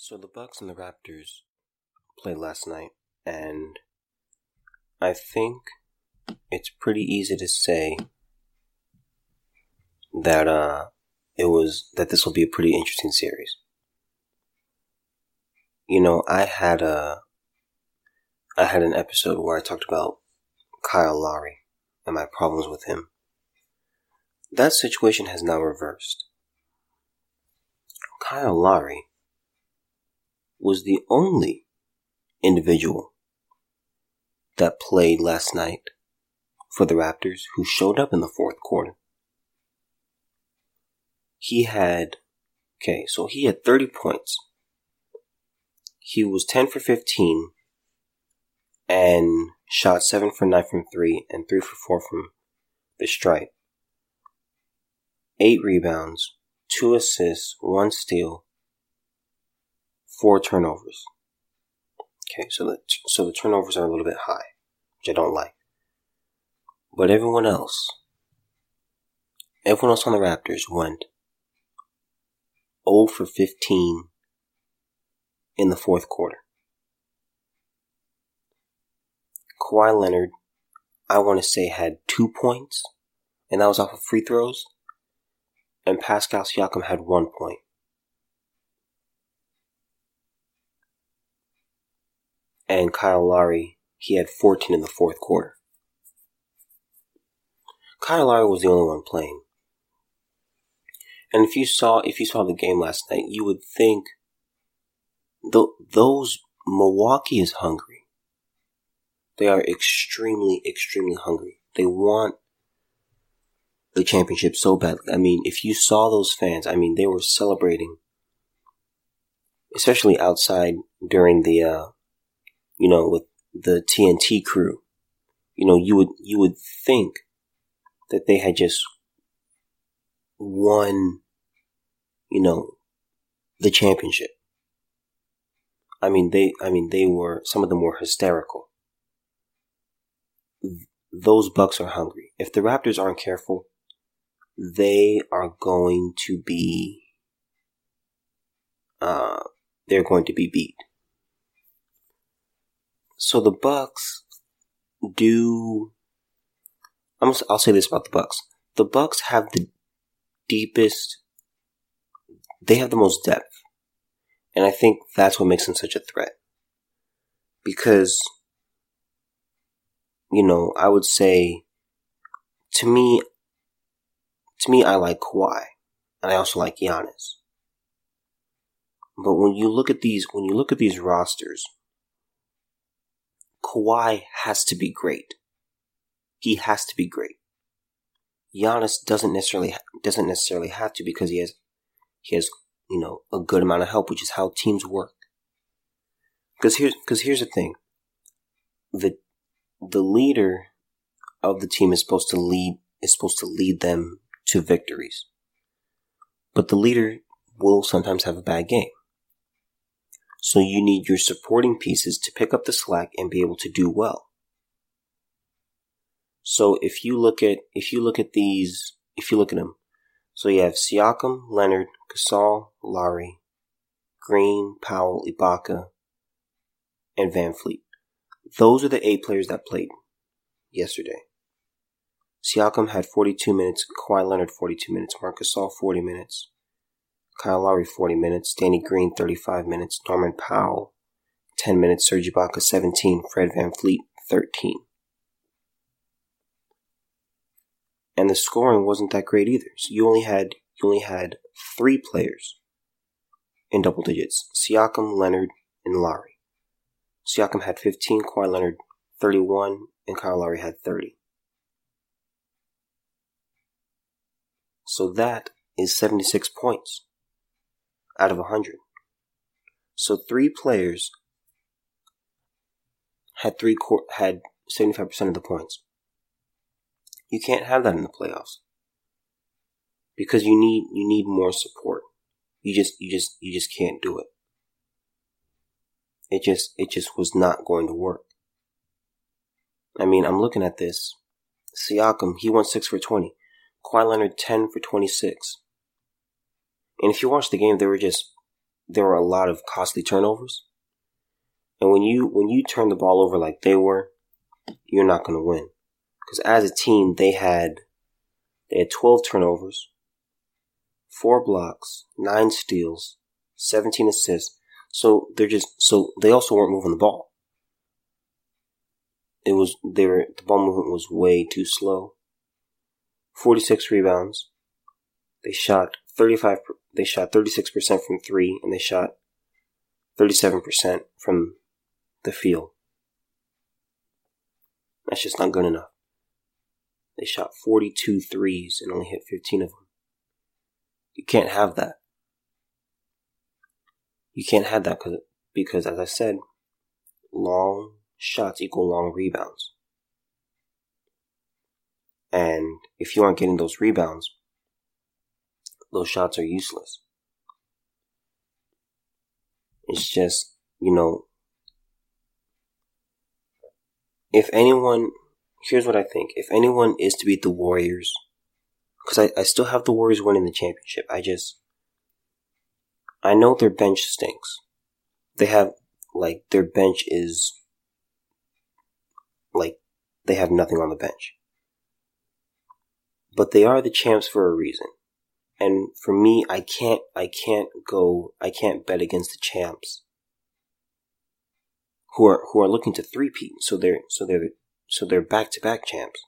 So the Bucks and the Raptors played last night, and I think it's pretty easy to say that uh it was that this will be a pretty interesting series. You know, I had a I had an episode where I talked about Kyle Lowry and my problems with him. That situation has now reversed. Kyle Lowry was the only individual that played last night for the Raptors who showed up in the fourth quarter. He had, okay, so he had 30 points. He was 10 for 15 and shot 7 for 9 from 3 and 3 for 4 from the stripe. 8 rebounds, 2 assists, 1 steal, 4 turnovers. Okay, so the, so the turnovers are a little bit high, which I don't like. But everyone else, everyone else on the Raptors went 0 for 15 in the fourth quarter. Kawhi Leonard, I want to say, had two points, and that was off of free throws. And Pascal Siakam had one point. And Kyle Lowry, he had 14 in the fourth quarter. Kyle Lowry was the only one playing. And if you saw if you saw the game last night, you would think th- those Milwaukee is hungry. They are extremely, extremely hungry. They want the championship so badly. I mean, if you saw those fans, I mean, they were celebrating, especially outside during the, uh, you know, with the TNT crew. You know, you would you would think that they had just won, you know, the championship. I mean, they, I mean, they were, some of them were hysterical. Those Bucks are hungry. If the Raptors aren't careful, they are going to be, uh, they're going to be beat. So the Bucks do, I'm, I'll say this about the Bucks. The Bucks have the deepest, they have the most depth. And I think that's what makes them such a threat. Because, you know, I would say, to me, to me, I like Kawhi. And I also like Giannis. But when you look at these, when you look at these rosters, Kawhi has to be great. He has to be great. Giannis doesn't necessarily doesn't necessarily have to because he has he has you know a good amount of help, which is how teams work. Because here's because here's the thing, the the leader of the team is supposed to lead is supposed to lead them to victories, but the leader will sometimes have a bad game. So you need your supporting pieces to pick up the slack and be able to do well. So if you look at if you look at these if you look at them, so you have Siakam, Leonard, Gasol, Lowry, Green, Powell, Ibaka, and VanVleet. Those are the eight players that played yesterday. Siakam had 42 minutes, Kawhi Leonard 42 minutes, Marc Gasol 40 minutes, Kyle Lowry 40 minutes, Danny Green 35 minutes, Norman Powell 10 minutes, Serge Ibaka 17, Fred VanVleet 13. And the scoring wasn't that great either. So you only had you only had three players in double digits. Siakam, Leonard, and Lowry. Siakam had 15, Kawhi Leonard 31, and Kyle Lowry had 30. So that is 76 points out of 100. So three players had three had 75% of the points. You can't have that in the playoffs. Because you need you need more support. You just you just you just can't do it. It just it just was not going to work. I mean, I'm looking at this. Siakam, he went 6 for 20. Kawhi Leonard 10 for 26. And if you watch the game, there were just there were a lot of costly turnovers. And when you when you turn the ball over like they were, you're not going to win. Because as a team, they had they had 12 turnovers, four blocks, nine steals, 17 assists. So they're just so they also weren't moving the ball. It was they were the ball movement was way too slow. 46 rebounds. They shot 35 they shot 36% from 3 and they shot 37% from the field. That's just not good enough. They shot 42 threes and only hit 15 of them. You can't have that. You can't have that because as I said, long shots equal long rebounds. And if you aren't getting those rebounds, those shots are useless. It's just, you know, if anyone, here's what I think. If anyone is to beat the Warriors, because I, I still have the Warriors winning the championship, I just, I know their bench stinks. They have, like, their bench is, like, they have nothing on the bench. But they are the champs for a reason. And for me, I can't, I can't go, I can't bet against the champs who are who are looking to three-peat. So they're so they're so they're back-to-back champs,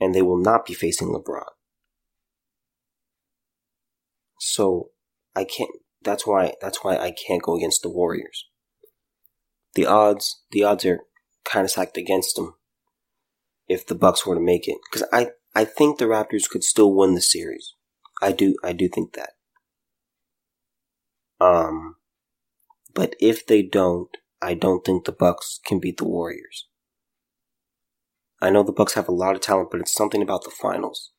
and they will not be facing LeBron. So I can't. That's why. That's why I can't go against the Warriors. The odds. The odds are kind of stacked against them. If the Bucks were to make it, because I I think the Raptors could still win the series. I do. I do think that. Um, but if they don't, I don't think the Bucks can beat the Warriors. I know the Bucks have a lot of talent, but it's something about the finals.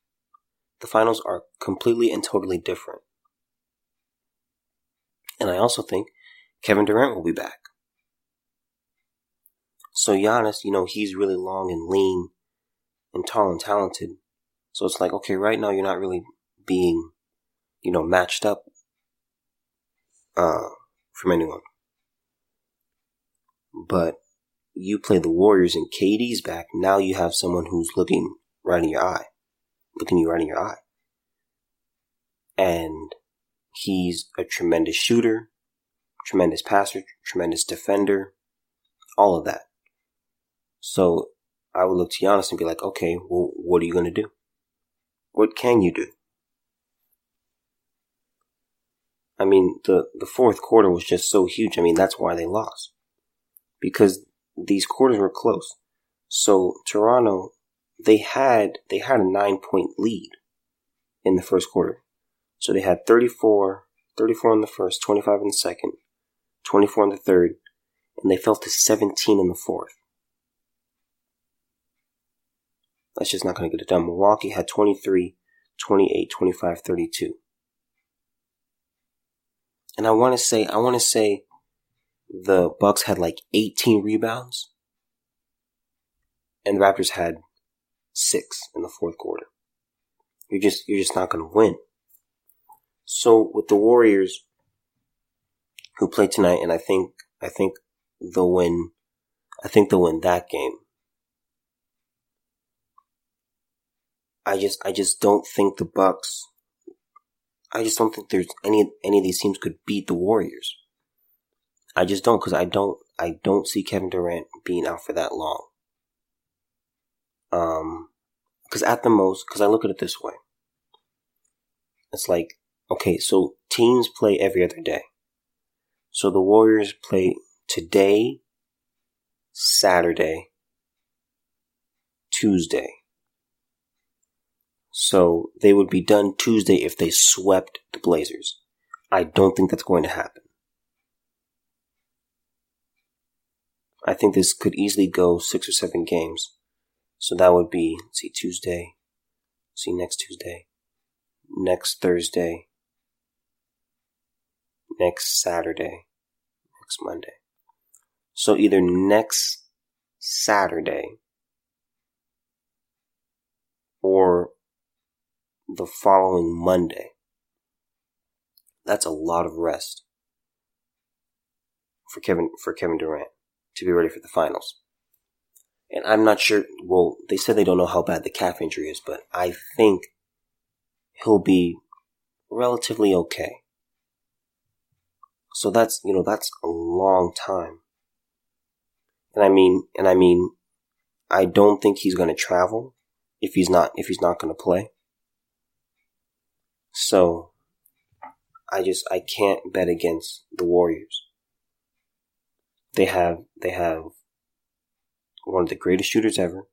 The finals are completely and totally different. And I also think Kevin Durant will be back. So Giannis, you know, he's really long and lean and tall and talented. So it's like, okay, right now you're not really being, you know, matched up uh, from anyone. But you play the Warriors and KD's back. Now you have someone who's looking right in your eye, looking you right in your eye. And he's a tremendous shooter, tremendous passer, tremendous defender, all of that. So I would look to Giannis and be like, okay, well, what are you going to do? What can you do? I mean, the, the fourth quarter was just so huge. I mean, that's why they lost because these quarters were close. So Toronto, they had they had a nine point lead in the first quarter. So they had 34, 34 in the first, 25 in the second, 24 in the third, and they fell to 17 in the fourth. That's just not going to get it done. Milwaukee had 23, 28, 25, 32. And I want to say, I want to say the Bucks had like 18 rebounds, and the Raptors had six in the fourth quarter. You're just you're just not going to win. So with the Warriors, who play tonight, and I think I think they'll win. I think they'll win that game. I just I just don't think the Bucks. I just don't think there's any any of these teams could beat the Warriors. I just don't because I don't I don't see Kevin Durant being out for that long. Um, because at the most, because I look at it this way, it's like okay, so teams play every other day. So the Warriors play today, Saturday, Tuesday. So they would be done Tuesday if they swept the Blazers. I don't think that's going to happen. I think this could easily go six or seven games. So that would be, see, Tuesday, see, next Tuesday, next Thursday, next Saturday, next Monday. So either next Saturday or the following Monday. that's a lot of rest for Kevin for Kevin Durant to be ready for the finals. And I'm not sure. Well, they said they don't know how bad the calf injury is, but I think he'll be relatively okay. So that's you know that's a long time. And I mean, and I mean, I don't think he's going to travel if he's not if he's not going to play. So I just I can't bet against the Warriors. They have they have one of the greatest shooters ever.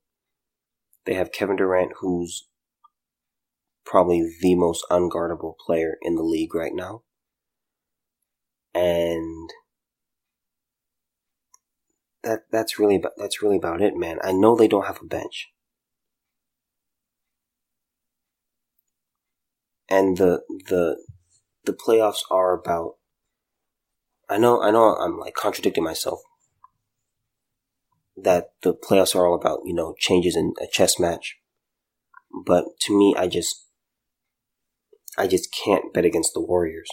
They have Kevin Durant who's probably the most unguardable player in the league right now. And that that's really that's really about it, man. I know they don't have a bench. And the the the playoffs are about I know I know I'm like contradicting myself that the playoffs are all about, you know, changes in a chess match. But to me I just I just can't bet against the Warriors.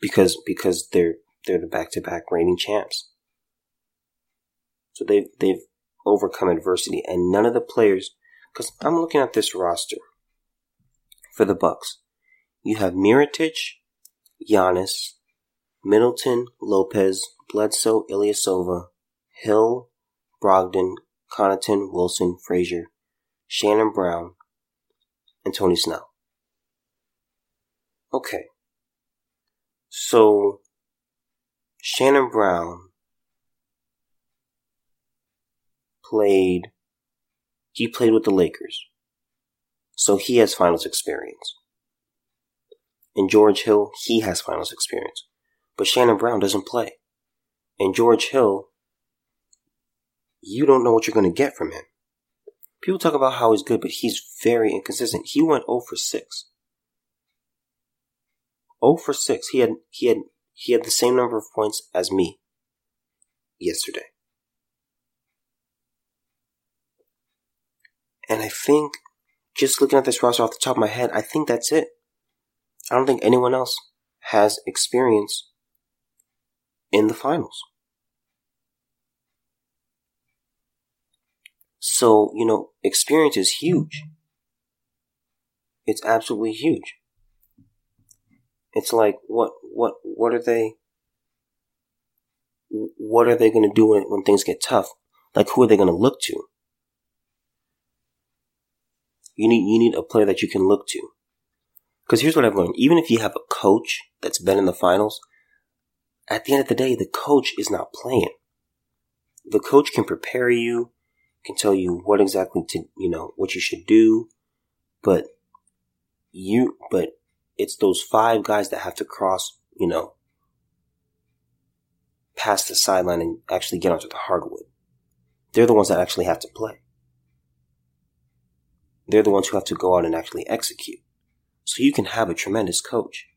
Because because they're they're the back to back reigning champs. So they've they've overcome adversity, and none of the players. Because I'm looking at this roster for the Bucks. You have Mirotic, Giannis, Middleton, Lopez, Bledsoe, Ilyasova, Hill, Brogdon, Connaughton, Wilson, Frazier, Shannon Brown, and Tony Snell. Okay. So, Shannon Brown played, he played with the Lakers. So he has finals experience. And George Hill, he has finals experience. But Shannon Brown doesn't play. And George Hill, you don't know what you're going to get from him. People talk about how he's good, but he's very inconsistent. He went 0 for 6. 0 for 6. He had he had he had the same number of points as me yesterday. And I think, just looking at this roster off the top of my head, I think that's it. I don't think anyone else has experience in the finals. So, you know, experience is huge. It's absolutely huge. It's like, what, what, what are they, what are they going to do when, when things get tough? Like, who are they going to look to? You need you need a player that you can look to. Because here's what I've learned: even if you have a coach that's been in the finals, at the end of the day, the coach is not playing. The coach can prepare you, can tell you what exactly to you know what you should do, but you but it's those five guys that have to cross you know past the sideline and actually get onto the hardwood. They're the ones that actually have to play. They're the ones who have to go out and actually execute. So you can have a tremendous coach.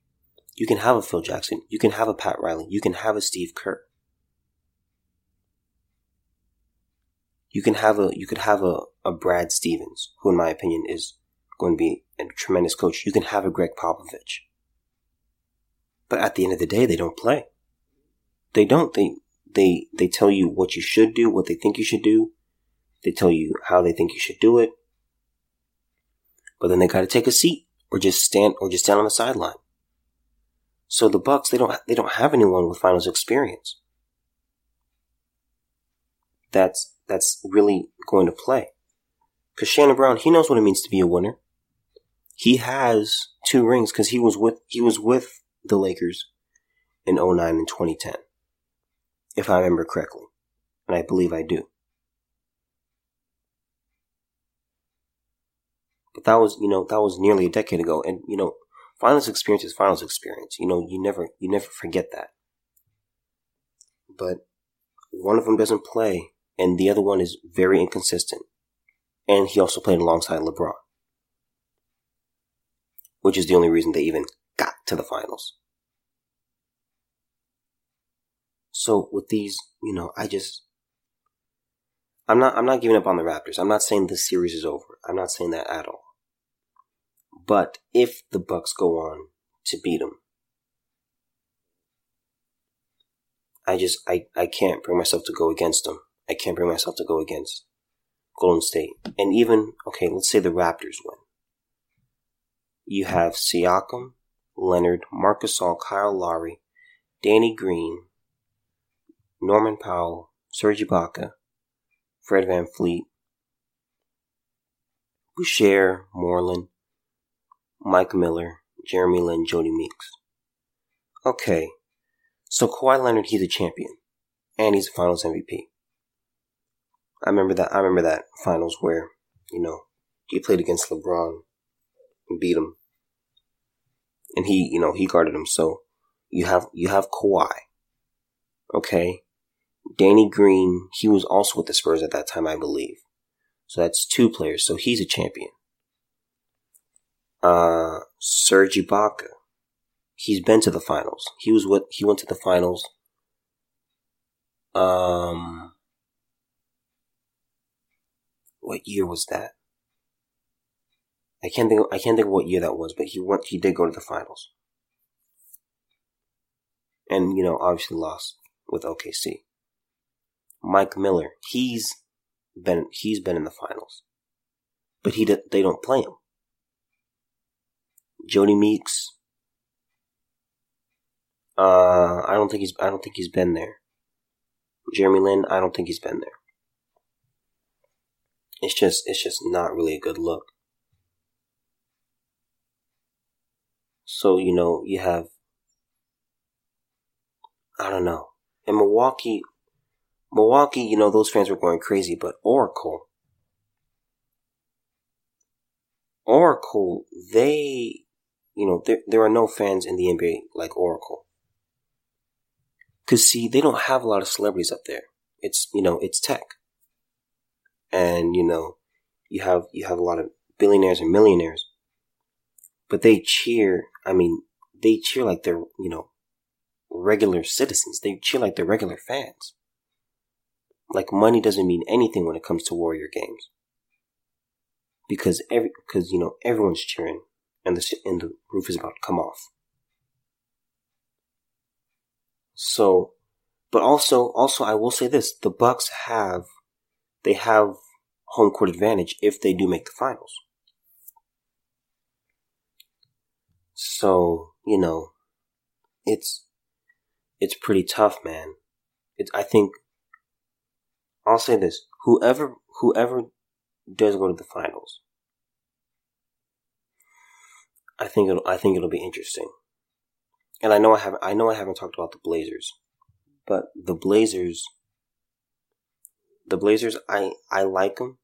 You can have a Phil Jackson. You can have a Pat Riley. You can have a Steve Kerr. You can have a you could have a, a Brad Stevens, who in my opinion is going to be a tremendous coach. You can have a Gregg Popovich. But at the end of the day, they don't play. They don't. They they they tell you what you should do, what they think you should do. They tell you how they think you should do it but then they got to take a seat or just stand or just stand on the sideline. So the Bucks they don't they don't have anyone with finals experience. That's that's really going to play. Cuz Shannon Brown, he knows what it means to be a winner. He has two rings cuz he was with he was with the Lakers in 09 and 2010. If I remember correctly. And I believe I do. But that was, you know, that was nearly a decade ago. And, you know, finals experience is finals experience. You know, you never, you never forget that. But one of them doesn't play and the other one is very inconsistent. And he also played alongside LeBron. Which is the only reason they even got to the finals. So with these, you know, I just I'm not I'm not giving up on the Raptors. I'm not saying this series is over. I'm not saying that at all. But if the Bucks go on to beat them, I just I, I can't bring myself to go against them. I can't bring myself to go against Golden State. And even okay, let's say the Raptors win. You have Siakam, Leonard, Marc Gasol, Kyle Lowry, Danny Green, Norman Powell, Serge Ibaka, Fred Van VanVleet, Boucher, Moreland, Mike Miller, Jeremy Lin, Jodie Meeks. Okay, so Kawhi Leonard, he's a champion, and he's a Finals MVP. I remember that. I remember that Finals where you know he played against LeBron and beat him, and he you know he guarded him. So you have you have Kawhi, okay. Danny Green, he was also with the Spurs at that time, I believe. So that's two players. So he's a champion. Uh, Serge Ibaka, he's been to the finals. He was what he went to the finals. Um, what year was that? I can't think. I can't think what year that was, but he went. He did go to the finals, and you know, obviously lost with OKC. Mike Miller, he's been he's been in the finals, but he they don't play him. Jodie Meeks, uh, I don't think he's I don't think he's been there. Jeremy Lin, I don't think he's been there. It's just it's just not really a good look. So, you know, you have I don't know. In Milwaukee Milwaukee, you know, those fans were going crazy, but Oracle Oracle, they you know, there there are no fans in the NBA like Oracle. Cause see, they don't have a lot of celebrities up there. It's, you know, it's tech. And, you know, you have, you have a lot of billionaires and millionaires. But they cheer, I mean, they cheer like they're, you know, regular citizens. They cheer like they're regular fans. Like money doesn't mean anything when it comes to Warrior games. Because every, cause, you know, everyone's cheering and the, and the roof is about to come off. So, but also, also, I will say this: the Bucks have, they have home court advantage if they do make the finals. So, you know, it's, it's pretty tough, man. It's, I think, I'll say this: whoever, whoever does go to the finals, I think it'll, I think it'll be interesting and I know I haven't I know I haven't talked about the Blazers, but the Blazers the Blazers I I like them,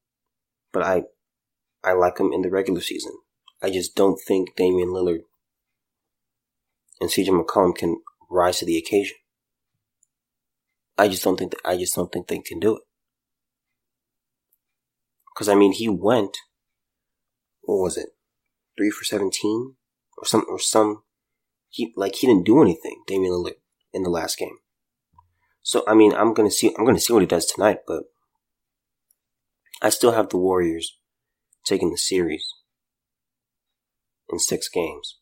but I I like them in the regular season. I just don't think Damian Lillard and CJ McCollum can rise to the occasion. I just don't think that, I just don't think they can do it. Cause I mean, he went, what was it? Three for 17 or some, or some he like he didn't do anything, Damian Lillard, in the last game. So I mean, I'm gonna see I'm gonna see what he does tonight, but I still have the Warriors taking the series in six games.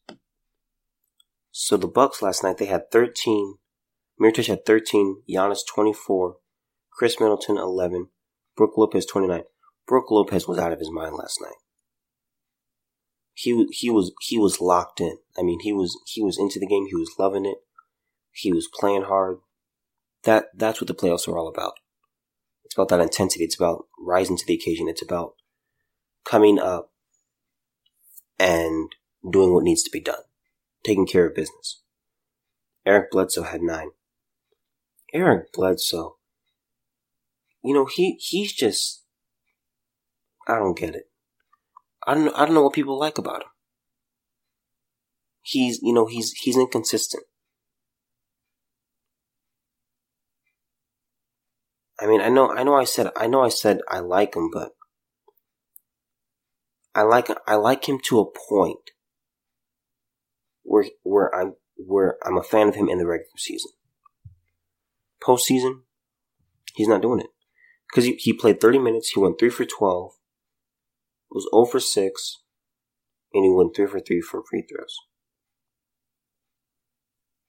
So the Bucks last night they had 13. Mirotic had 13. Giannis 24. Khris Middleton 11. Brook Lopez 29. Brook Lopez was out of his mind last night he he was he was locked in. I mean, he was he was into the game. He was loving it. He was playing hard. That that's what the playoffs are all about. It's about that intensity. It's about rising to the occasion. It's about coming up and doing what needs to be done, taking care of business. Eric Bledsoe had nine. Eric Bledsoe, you know, he he's just I don't get it. I don't I don't know what people like about him. He's, you know, he's, he's inconsistent. I mean, I know, I know I said, I know I said I like him, but I like, I like him to a point where, where I'm, where I'm a fan of him in the regular season. Postseason, he's not doing it. Cause he, he played 30 minutes, he went 3 for 12, was 0 for 6, and he went 3 for 3 from free throws.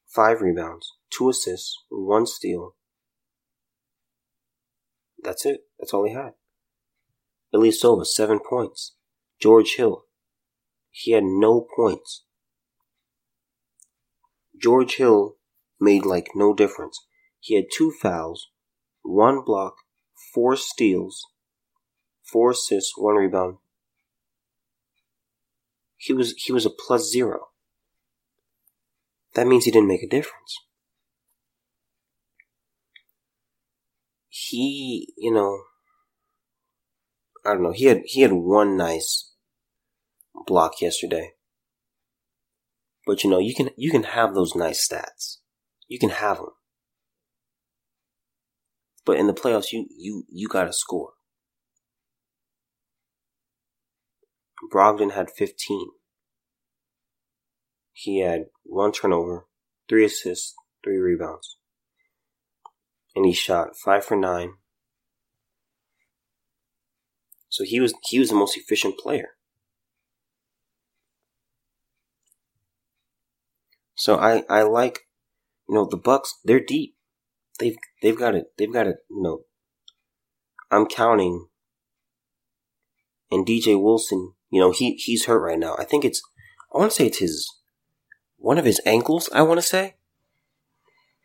5 rebounds, two assists, one steal. That's it. That's all he had. Ilyasova, seven points. George Hill, he had no points. George Hill made like no difference. He had two fouls, one block, four steals, four assists, one rebound. He was he was a plus zero. That means he didn't make a difference. He, you know, I don't know. He had he had one nice block yesterday. But you know, you can you can have those nice stats. You can have them. But in the playoffs, you you you got to score. Brogdon had 15. He had one turnover, three assists, three rebounds. And he shot 5 for 9. So he was he was the most efficient player. So I, I like, you know, the Bucks. They're deep. They've they've got it. They've got it. You know, I'm counting. And DJ Wilson, you know, he he's hurt right now. I think it's. I want to say it's his, one of his ankles. I want to say.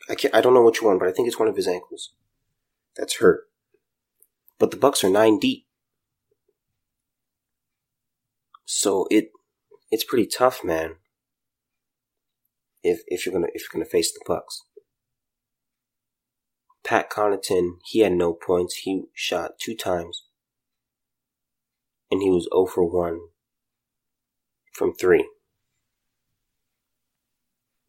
I can't. I don't know which one, but I think it's one of his ankles. That's hurt. But the Bucks are nine deep. So it it's pretty tough, man if if you're gonna if you're gonna face the Bucks. Pat Connaughton, he had no points. He shot two times. And he was 0 for 1 from 3.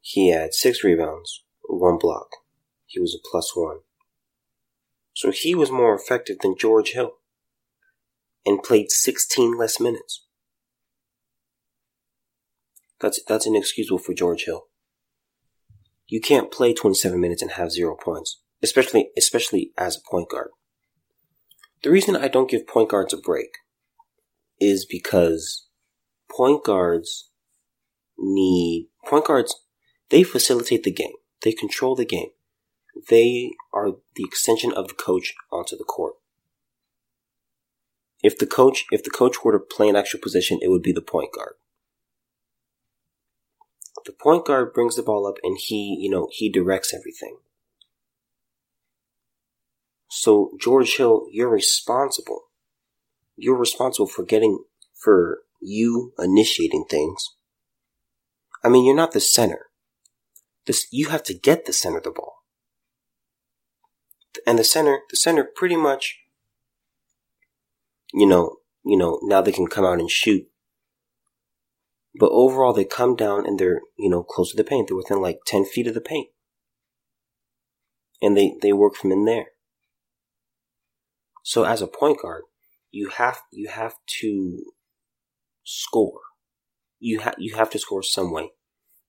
He had 6 rebounds, 1 block. He was a plus 1. So he was more effective than George Hill and played 16 less minutes. That's that's inexcusable for George Hill. You can't play 27 minutes and have zero points, especially especially as a point guard. The reason I don't give point guards a break is because point guards need point guards they facilitate the game. They control the game. They are the extension of the coach onto the court. If the coach if the coach were to play an extra position, it would be the point guard the point guard brings the ball up and he, you know, he directs everything. So, George Hill, you're responsible. You're responsible for getting, for you initiating things. I mean, you're not the center. This, you have to get the center the ball. And the center, the center pretty much, you know, you know, now they can come out and shoot but overall, they come down and they're, you know, close to the paint. They're within like 10 feet of the paint. And they, they work from in there. So as a point guard, you have, you have to score. You have, you have to score some way.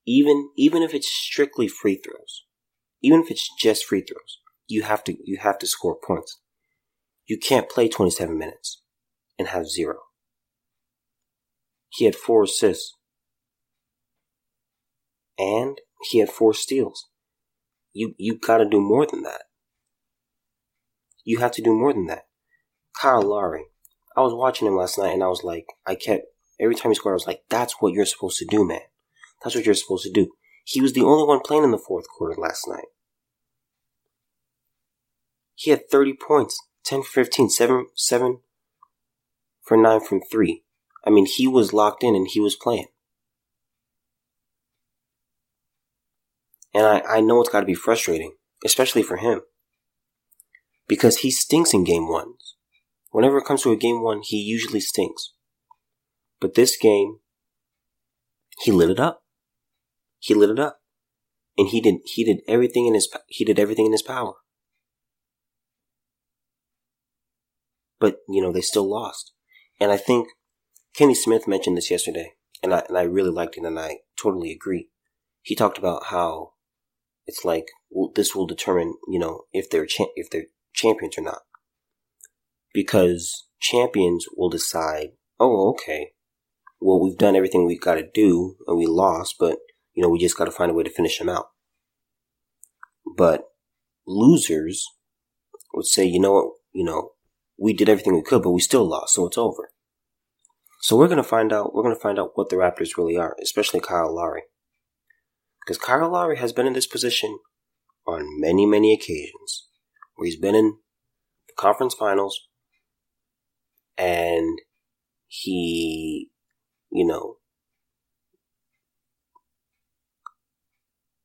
Even, even if it's strictly free throws. Even if it's just free throws. You have to, you have to score points. You can't play 27 minutes and have zero. He had four assists and he had four steals. You you got to do more than that. You have to do more than that. Kyle Lowry, I was watching him last night, and I was like, I kept every time he scored, I was like, that's what you're supposed to do, man. That's what you're supposed to do. He was the only one playing in the fourth quarter last night. He had 30 points, 10 for 15, 7, 7 for 9 from 3. I mean, he was locked in and he was playing. And I, I know it's got to be frustrating, especially for him. Because he stinks in game ones. Whenever it comes to a game one, he usually stinks. But this game, he lit it up. He lit it up. And he did, he did everything in his, he did everything in his power. But, you know, they still lost. And I think Kenny Smith mentioned this yesterday, and I, and I really liked it, and I totally agree. He talked about how it's like well, this will determine, you know, if they're cha- if they're champions or not, because champions will decide. Oh, okay. Well, we've done everything we've got to do, and we lost, but you know, we just got to find a way to finish them out. But losers would say, you know what, you know, we did everything we could, but we still lost, so it's over. So we're gonna find out. We're gonna find out what the Raptors really are, especially Kyle Lowry, because Kyle Lowry has been in this position on many, many occasions, where he's been in the conference finals, and he, you know,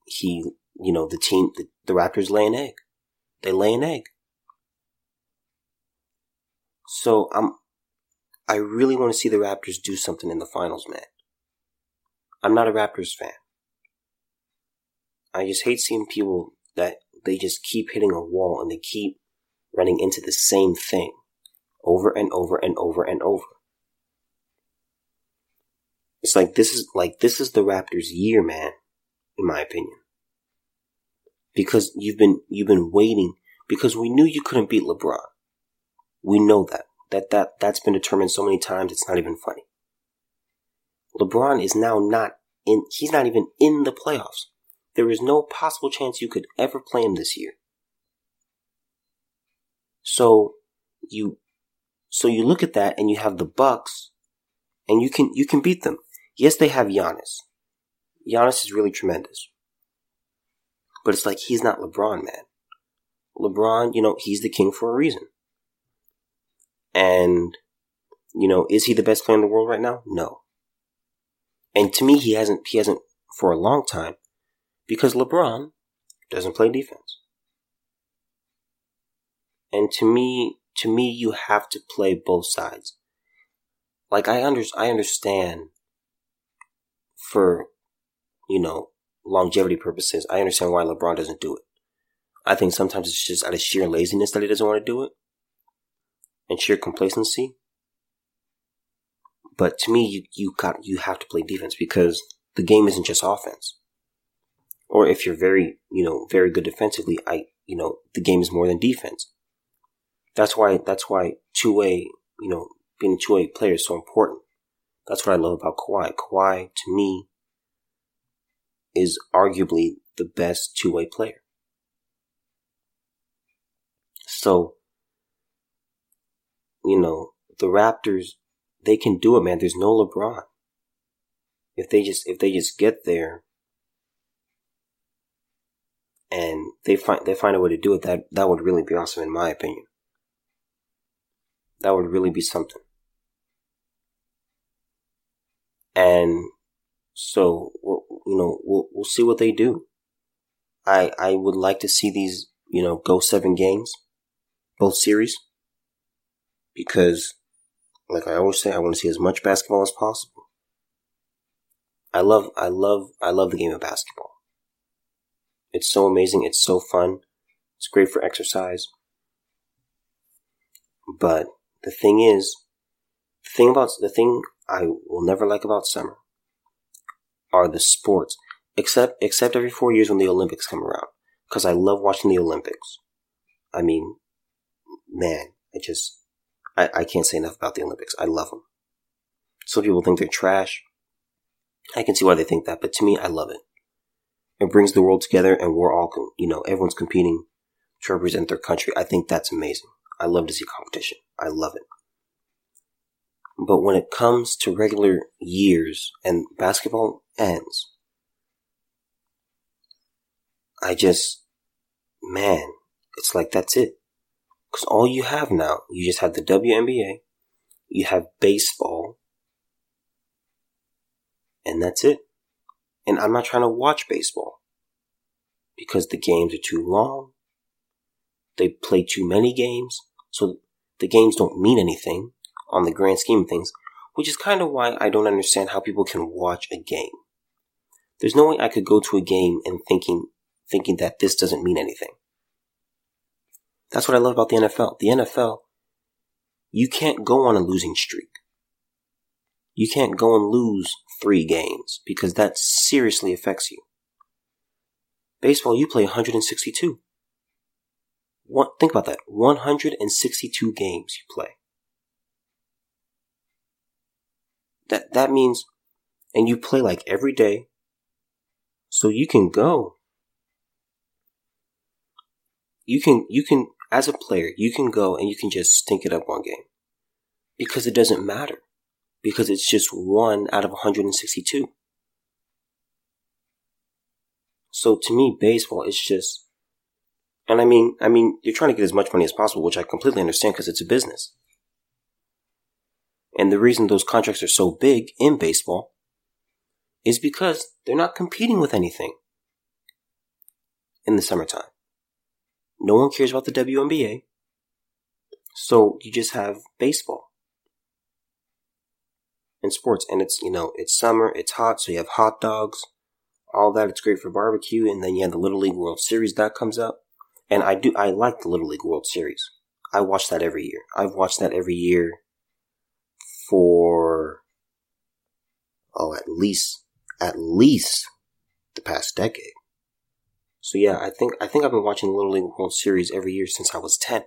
he, you know, the team, the, the Raptors lay an egg. They lay an egg. So I'm, I really want to see the Raptors do something in the finals, man. I'm not a Raptors fan. I just hate seeing people that they just keep hitting a wall and they keep running into the same thing over and over and over and over. It's like this is like this is the Raptors year, man, in my opinion. Because you've been you've been waiting because we knew you couldn't beat LeBron. We know that. That that that's been determined so many times it's not even funny. LeBron is now not in he's not even in the playoffs. There is no possible chance you could ever play him this year. So you so you look at that and you have the Bucks and you can you can beat them. Yes, they have Giannis. Giannis is really tremendous. But it's like he's not LeBron, man. LeBron, you know, he's the king for a reason. And, you know, is he the best player in the world right now? No. And to me, he hasn't, he hasn't for a long time because LeBron doesn't play defense. And to me, to me, you have to play both sides. Like I under, I understand for, you know, longevity purposes, I understand why LeBron doesn't do it. I think sometimes it's just out of sheer laziness that he doesn't want to do it and sheer complacency. But to me, you, you got, you have to play defense because the game isn't just offense. Or if you're very, you know, very good defensively, I, you know, the game is more than defense. That's why, that's why two way, you know, being a two way player is so important. That's what I love about Kawhi. Kawhi, to me, is arguably the best two way player. So, you know, the Raptors, they can do it, man. There's no LeBron. If they just, if they just get there and they find, they find a way to do it, that, that would really be awesome in my opinion. That would really be something. And so, you know, we'll, we'll see what they do. I, I would like to see these, you know, go seven games, both series because, like I always say, I want to see as much basketball as possible. I love, I love, I love the game of basketball. It's so amazing. It's so fun. It's great for exercise. But the thing is, the thing about, the thing I will never like about summer are the sports, except, except every four years when the Olympics come around. Cause I love watching the Olympics. I mean, man, I just, I, I can't say enough about the Olympics. I love them. Some people think they're trash. I can see why they think that, but to me, I love it. It brings the world together and we're all, you know, everyone's competing to represent their country. I think that's amazing. I love to see competition. I love it. But when it comes to regular years and basketball ends, I just, man, it's like that's it. Because all you have now, you just have the WNBA, you have baseball, and that's it. And I'm not trying to watch baseball because the games are too long. They play too many games, so the games don't mean anything on the grand scheme of things, which is kind of why I don't understand how people can watch a game. There's no way I could go to a game and thinking thinking that this doesn't mean anything. That's what I love about the NFL. The NFL, you can't go on a losing streak. You can't go and lose three games because that seriously affects you. Baseball, you play 162. What, think about that. 162 games you play. That, that means, and you play like every day. So you can go you can you can as a player you can go and you can just stink it up one game because it doesn't matter because it's just one out of 162. So to me, baseball is just, and I mean, I mean, you're trying to get as much money as possible, which I completely understand because it's a business. And the reason those contracts are so big in baseball is because they're not competing with anything in the summertime. No one cares about the WNBA. So you just have baseball and sports. And it's, you know, it's summer, it's hot, so you have hot dogs, all that. It's great for barbecue. And then you have the Little League World Series that comes up. And I do, I like the Little League World Series. I watch that every year. I've watched that every year for, oh, at least, at least the past decade. So yeah, I think I think I've been watching the Little League World Series every year since I was ten,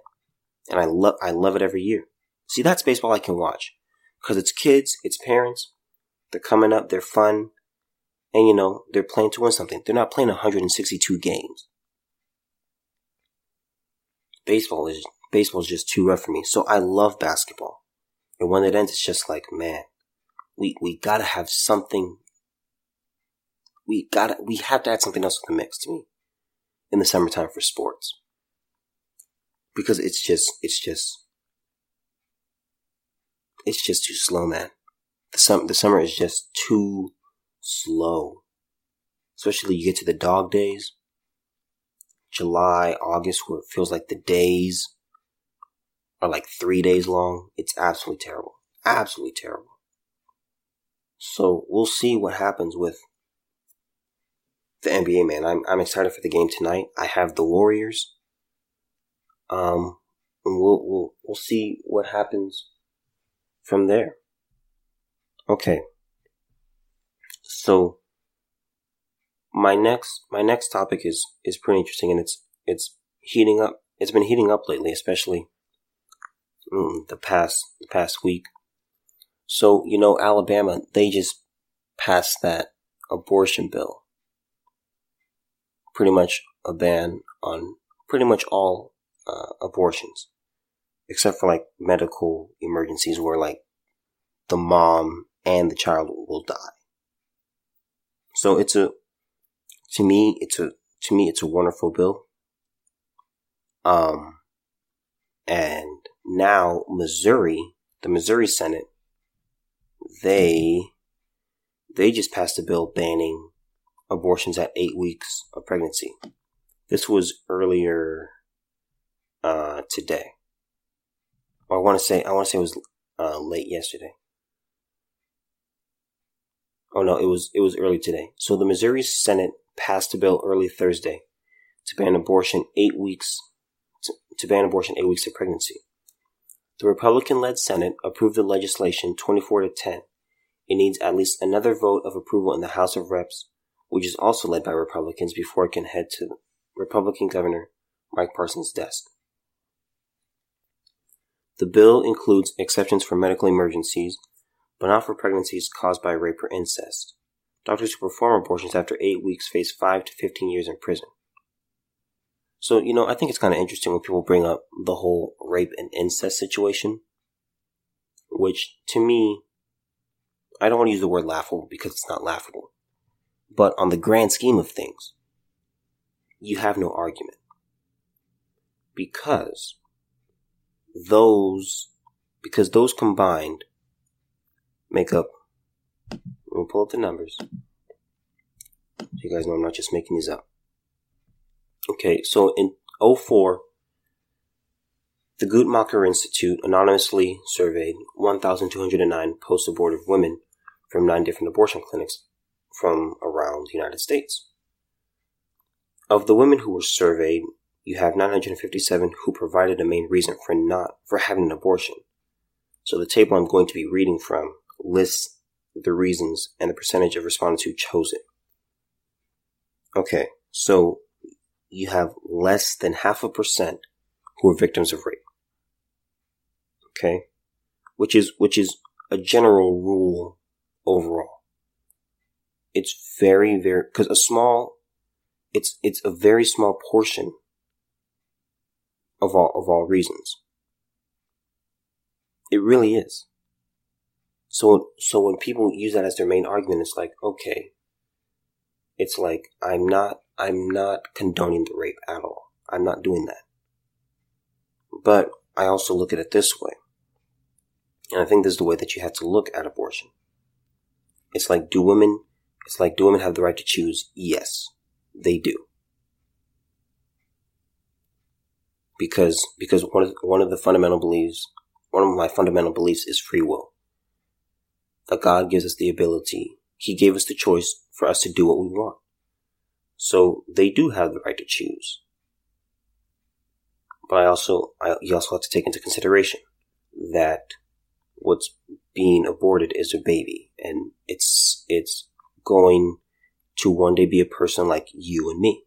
and I love I love it every year. See, that's baseball I can watch because it's kids, it's parents. They're coming up, they're fun, and you know they're playing to win something. They're not playing 162 games. Baseball is baseball is just too rough for me. So I love basketball, and when it ends, it's just like man, we we gotta have something. We gotta we have to add something else to the mix to me in the summertime for sports. Because it's just, it's just, it's just too slow, man. The, sum, the summer is just too slow. Especially you get to the dog days. July, August, where it feels like the days are like three days long. It's absolutely terrible. Absolutely terrible. So we'll see what happens with the NBA, man. I'm I'm excited for the game tonight. I have the Warriors. Um, and we'll we'll we'll see what happens from there. Okay. So my next my next topic is is pretty interesting, and it's it's heating up. It's been heating up lately, especially mm, the past the past week. So you know, Alabama they just passed that abortion bill pretty much a ban on pretty much all uh, abortions, except for like medical emergencies where like the mom and the child will die. So it's a, to me, it's a, to me, it's a wonderful bill. Um, and now Missouri, the Missouri Senate, they, they just passed a bill banning abortions at eight weeks of pregnancy. This was earlier uh, today. I want to say I want to say it was uh, late yesterday. Oh no, it was it was early today. So the Missouri Senate passed a bill early Thursday to ban abortion eight weeks to, to ban abortion eight weeks of pregnancy. The Republican-led Senate approved the legislation 24 to 10. It needs at least another vote of approval in the House of Reps which is also led by Republicans before it can head to Republican Governor Mike Parson's desk. The bill includes exceptions for medical emergencies, but not for pregnancies caused by rape or incest. Doctors who perform abortions after eight weeks face 5 to 15 years in prison. So, you know, I think it's kind of interesting when people bring up the whole rape and incest situation, which to me, I don't want to use the word laughable because it's not laughable. But on the grand scheme of things, you have no argument. Because those, because those combined make up, me pull up the numbers. So you guys know I'm not just making these up. Okay, so in 04, the Guttmacher Institute anonymously surveyed 1,209 post abortive women from nine different abortion clinics from around the United States. Of the women who were surveyed, you have 957 who provided a main reason for not for having an abortion. So the table I'm going to be reading from lists the reasons and the percentage of respondents who chose it. Okay, so you have less than half a percent who are victims of rape. Okay? Which is which is a general rule overall it's very, very, because a small, it's, it's a very small portion of all of all reasons. It really is. So so when people use that as their main argument, it's like, okay, it's like I'm not I'm not condoning the rape at all. I'm not doing that. But I also look at it this way. And I think this is the way that you have to look at abortion. It's like, do women, it's like, do women have the right to choose? Yes, they do. Because, because one of, one of the fundamental beliefs, one of my fundamental beliefs is free will. That God gives us the ability, He gave us the choice for us to do what we want. So they do have the right to choose. But I also, I, you also have to take into consideration that what's being aborted is a baby and it's, it's going to one day be a person like you and me.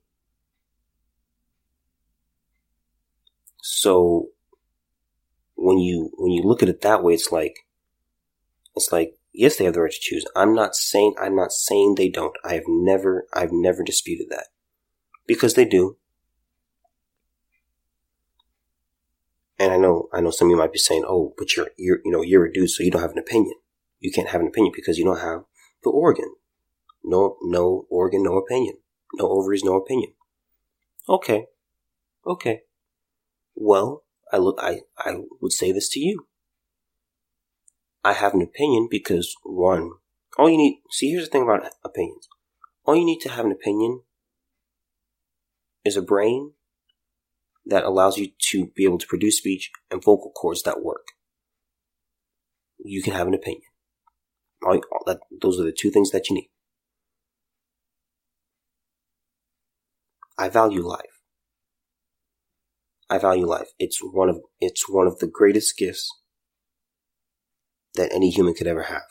So when you, when you look at it that way, it's like, it's like, yes, they have the right to choose. I'm not saying, I'm not saying they don't. I have never, I've never disputed that because they do. And I know, I know some of you might be saying, "Oh, but you're, you're, you know, you're a dude, so you don't have an opinion. You can't have an opinion because you don't have the organ. No, no organ, no opinion. No ovaries, no opinion." Okay, okay. Well, I look, I, I would say this to you. I have an opinion because one, all you need. See, here's the thing about opinions. All you need to have an opinion is a brain that allows you to be able to produce speech and vocal cords that work. You can have an opinion. All, all that, those are the two things that you need. I value life. I value life. It's one of it's one of the greatest gifts that any human could ever have.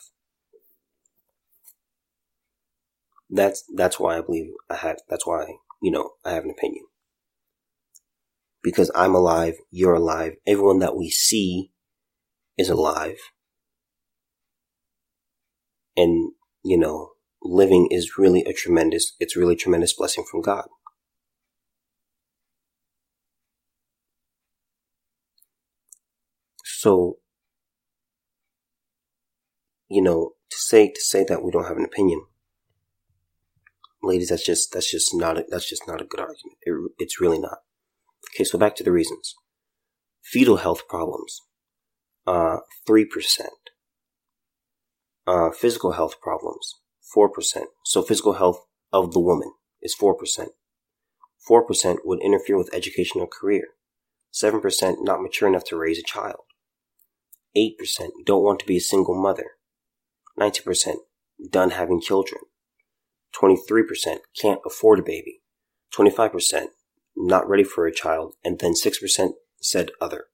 That's that's why I believe I have. That's why you know I have an opinion because I'm alive, you're alive, everyone that we see is alive. And, you know, living is really a tremendous, it's really a tremendous blessing from God. So, you know, to say, to say that we don't have an opinion, ladies, that's just, that's just not, a, that's just not a good argument. It, it's really not. Okay, so back to the reasons. Fetal health problems, uh, 3%. Uh, physical health problems, 4%. So physical health of the woman is 4%. 4% would interfere with education or career. 7% not mature enough to raise a child. 8% don't want to be a single mother. 19% done having children. 23% can't afford a baby. 25% not ready for a child, and then 6% said other.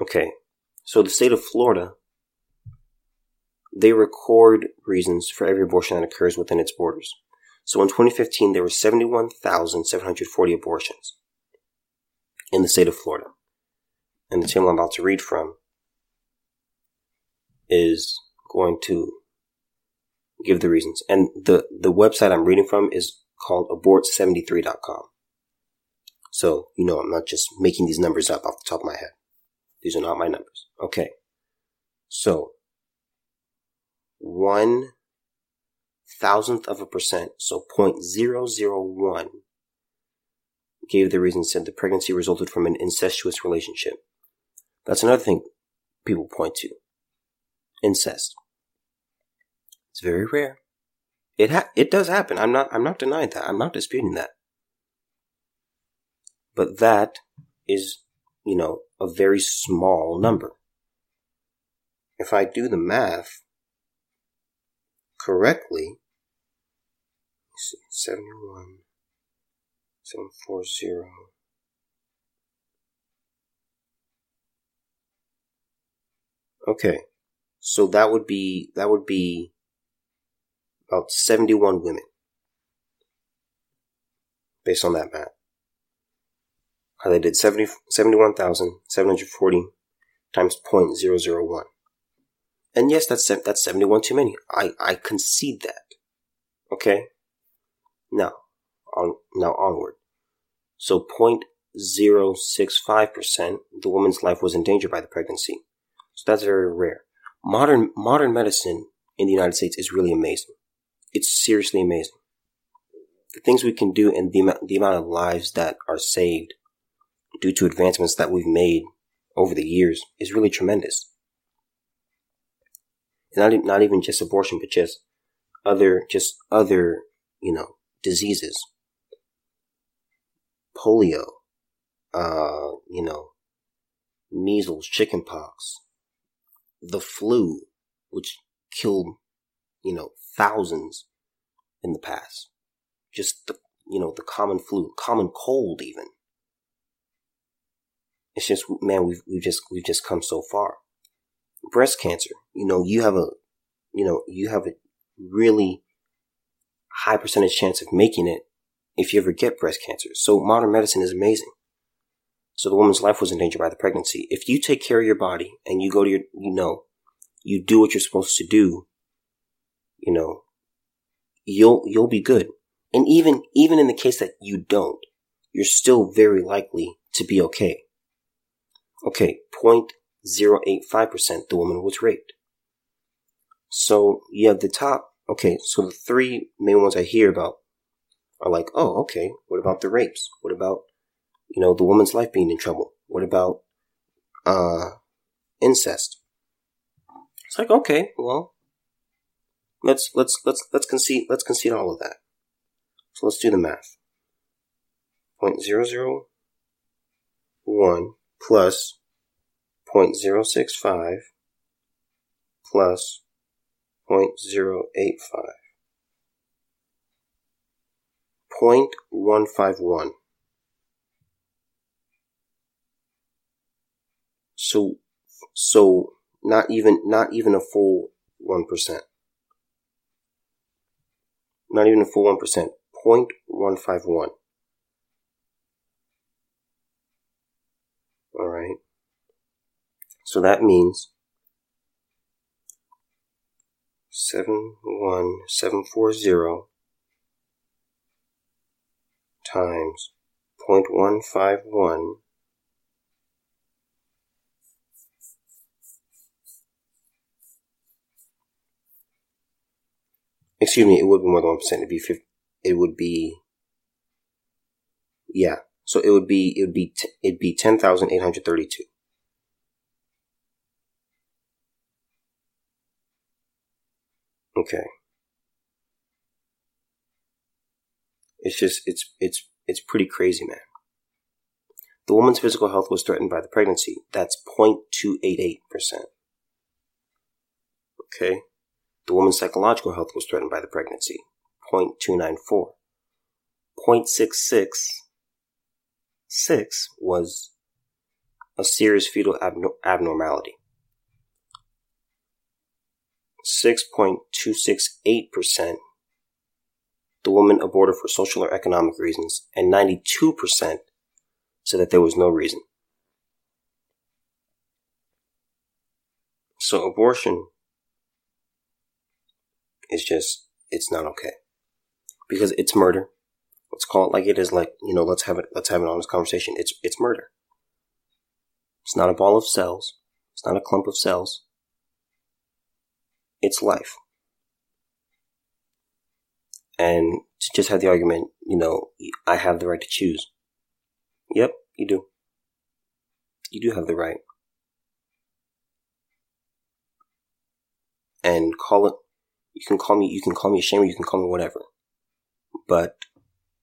Okay, so the state of Florida, they record reasons for every abortion that occurs within its borders. So in 2015, there were 71,740 abortions in the state of Florida. And the table I'm about to read from is going to give the reasons. And the, the website I'm reading from is called abort73.com. So, you know, I'm not just making these numbers up off the top of my head. These are not my numbers. Okay. So, one thousandth of a percent, so 0.001, gave the reason said the pregnancy resulted from an incestuous relationship. That's another thing people point to. Incest. It's very rare. It ha- it does happen. I'm not I'm not denying that. I'm not disputing that. But that is, you know, a very small number. If I do the math correctly, see, 71, 740. Okay. So that would be, that would be about 71 women. Based on that math. How they did 70, 71,740 times 0.001. And yes, that's, that's 71 too many. I, I concede that. Okay? Now, on, now onward. So 0.065%, the woman's life was endangered by the pregnancy. So that's very rare. Modern, modern medicine in the United States is really amazing. It's seriously amazing. The things we can do and the amount, the amount of lives that are saved due to advancements that we've made over the years is really tremendous. Not, not even just abortion, but just other, just other, you know, diseases. Polio, uh, you know, measles, chickenpox, the flu, which killed, you know, thousands in the past. Just the, you know, the common flu, common cold even. It's just, man, we've, we've just, we've just come so far. Breast cancer, you know, you have a, you know, you have a really high percentage chance of making it if you ever get breast cancer. So modern medicine is amazing. So the woman's life was in danger by the pregnancy. If you take care of your body and you go to your, you know, you do what you're supposed to do, you know, you'll, you'll be good. And even, even in the case that you don't, you're still very likely to be okay. Okay, 0.085% the woman was raped. So you have the top, okay, so the three main ones I hear about are like, oh, okay, what about the rapes? What about, you know, the woman's life being in trouble? What about, uh, incest? It's like, okay, well, let's, let's, let's, let's concede, let's concede all of that. So let's do the math. Point zero zero one plus point zero six five plus point zero eight five. 0.151. So, so not even, not even a full 1%. Not even a full 1%. 0.151. Alright. So that means 71740 times 0.151 excuse me, it would be more than 1%. It'd be 50, it would be, yeah. So it would be, it would be, t- it'd be 10,832. Okay. It's just it's it's it's pretty crazy, man. The woman's physical health was threatened by the pregnancy. That's 0.288%. Okay. The woman's psychological health was threatened by the pregnancy. 0.294. 0.666 was a serious fetal abnormality. 6.268% the woman aborted for social or economic reasons, and 92% said that there was no reason. So abortion is just, it's not okay. Because it's murder. Let's call it like it is like, you know, let's have it, let's have an honest conversation. It's, it's murder. It's not a ball of cells. It's not a clump of cells. It's life and to just have the argument, you know, I have the right to choose. Yep, you do. You do have the right. And call it, you can call me, you can call me a shamer, you can call me whatever. But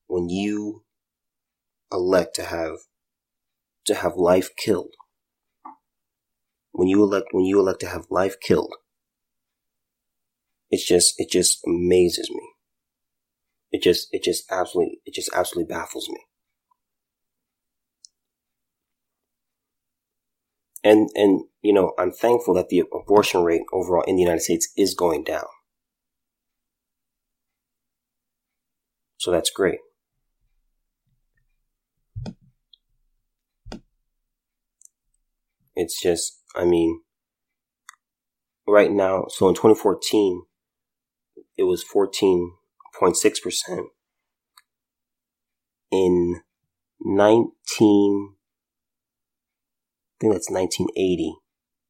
when you elect to have, to have life killed, when you elect, when you elect to have life killed, it's just, it just amazes me it just, it just absolutely, it just absolutely baffles me. And, and, you know, I'm thankful that the abortion rate overall in the United States is going down. So that's great. It's just, I mean, right now, so in 2014, it was 14 0.6%. In 19, I think that's 1980,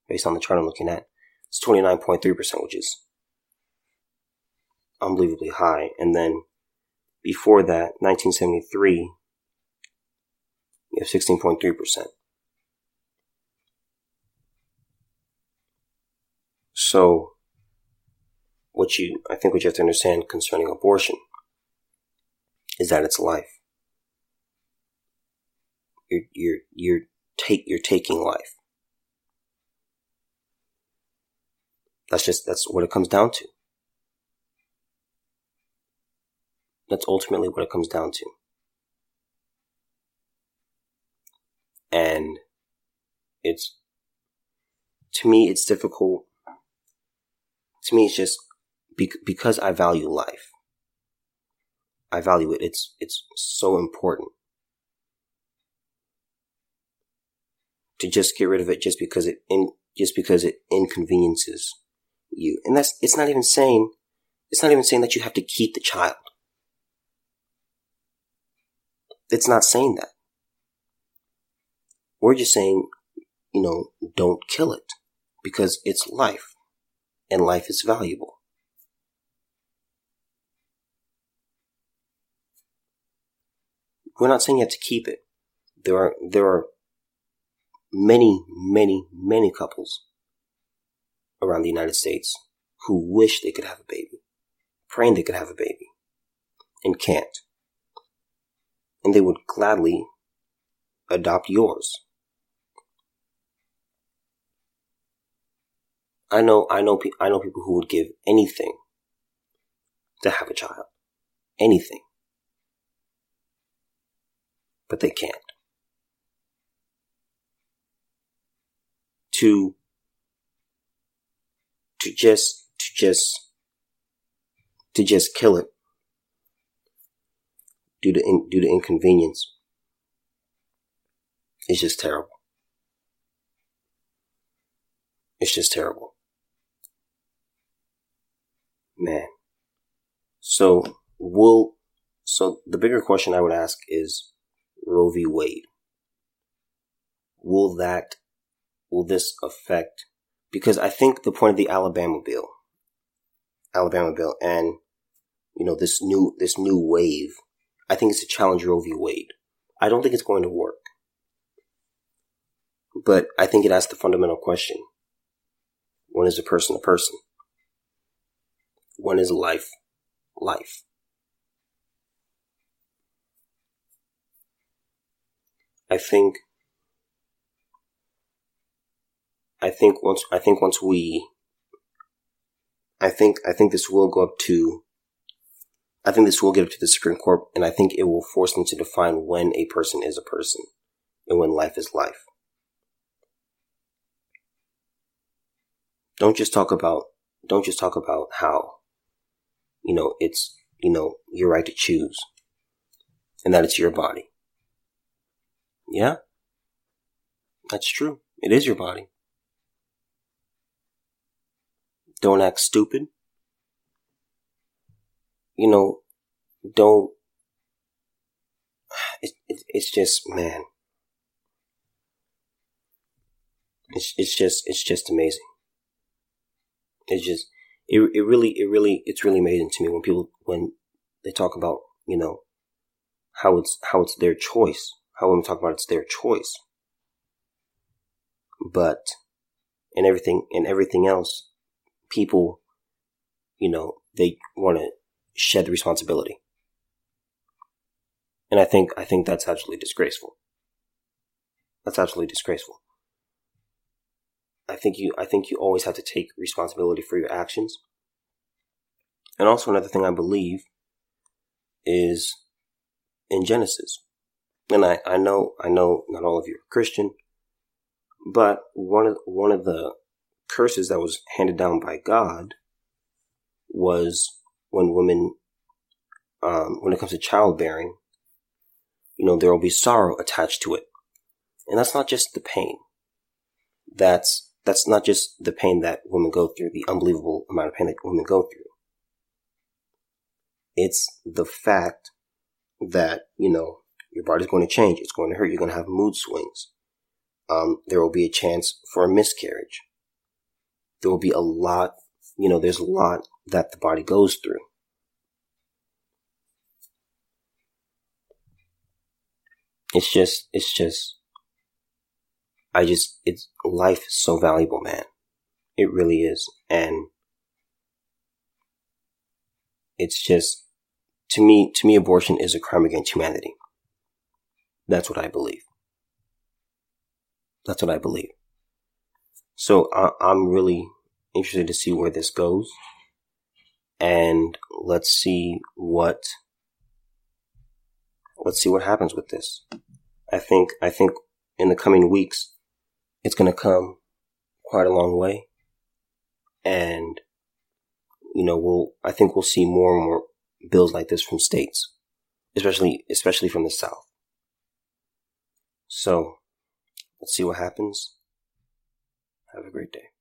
based on the chart I'm looking at. It's 29.3%, which is unbelievably high. And then before that, 1973, you have 16.3%. So, what you, I think what you have to understand concerning abortion is that it's life. You're, you're, you're take, you're taking life. That's just, that's what it comes down to. That's ultimately what it comes down to. And it's, to me, it's difficult. To me, it's just because I value life. I value it. It's, it's so important. To just get rid of it just because it in, just because it inconveniences you. And that's, it's not even saying, it's not even saying that you have to keep the child. It's not saying that. We're just saying, you know, don't kill it because it's life and life is valuable. We're not saying you have to keep it. There are, there are many, many, many couples around the United States who wish they could have a baby, praying they could have a baby, and can't and they would gladly adopt yours. I know, I know, I know people who would give anything to have a child. Anything. But they can't. To, to just, to just, to just kill it due to in, due to inconvenience. It's just terrible. It's just terrible. Man. So will so the bigger question I would ask is Roe v. Wade. Will that will this affect because I think the point of the Alabama bill Alabama bill and you know this new this new wave I think it's a challenge Roe v. Wade. I don't think it's going to work. But I think it asks the fundamental question. When is a person a person? When is life life? I think I think once I think once we I think I think this will go up to I think this will get up to the Supreme Court, and I think it will force them to define when a person is a person and when life is life. Don't just talk about, don't just talk about how, you know, it's, you know, your right to choose and that it's your body. Yeah, that's true. It is your body. Don't act stupid you know, don't. It, it, it's just man. It's it's just it's just amazing. It's just it it really it really it's really amazing to me when people when they talk about you know how it's how it's their choice how women talk about it's their choice but and everything and everything else people you know they want to shed the responsibility. And I think, I think that's absolutely disgraceful. That's absolutely disgraceful. I think you, I think you always have to take responsibility for your actions. And also another thing I believe is in Genesis. And I, I know, I know not all of you are Christian, but one of, one of the curses that was handed down by God was when women, um, when it comes to childbearing, you know, there will be sorrow attached to it. And that's not just the pain. That's, that's not just the pain that women go through, the unbelievable amount of pain that women go through. It's the fact that, you know, Your body's going to change. It's going to hurt. You're going to have mood swings. Um, there will be a chance for a miscarriage. There will be a lot, you know, there's a lot that the body goes through. It's just, it's just, I just, it's, life is so valuable, man. It really is. And it's just, to me, to me, abortion is a crime against humanity. That's what I believe. That's what I believe. So I, I'm really interested to see where this goes. And let's see what, let's see what happens with this. I think, I think in the coming weeks, it's going to come quite a long way. And, you know, we'll, I think we'll see more and more bills like this from states, especially, especially from the South. So let's see what happens. Have a great day.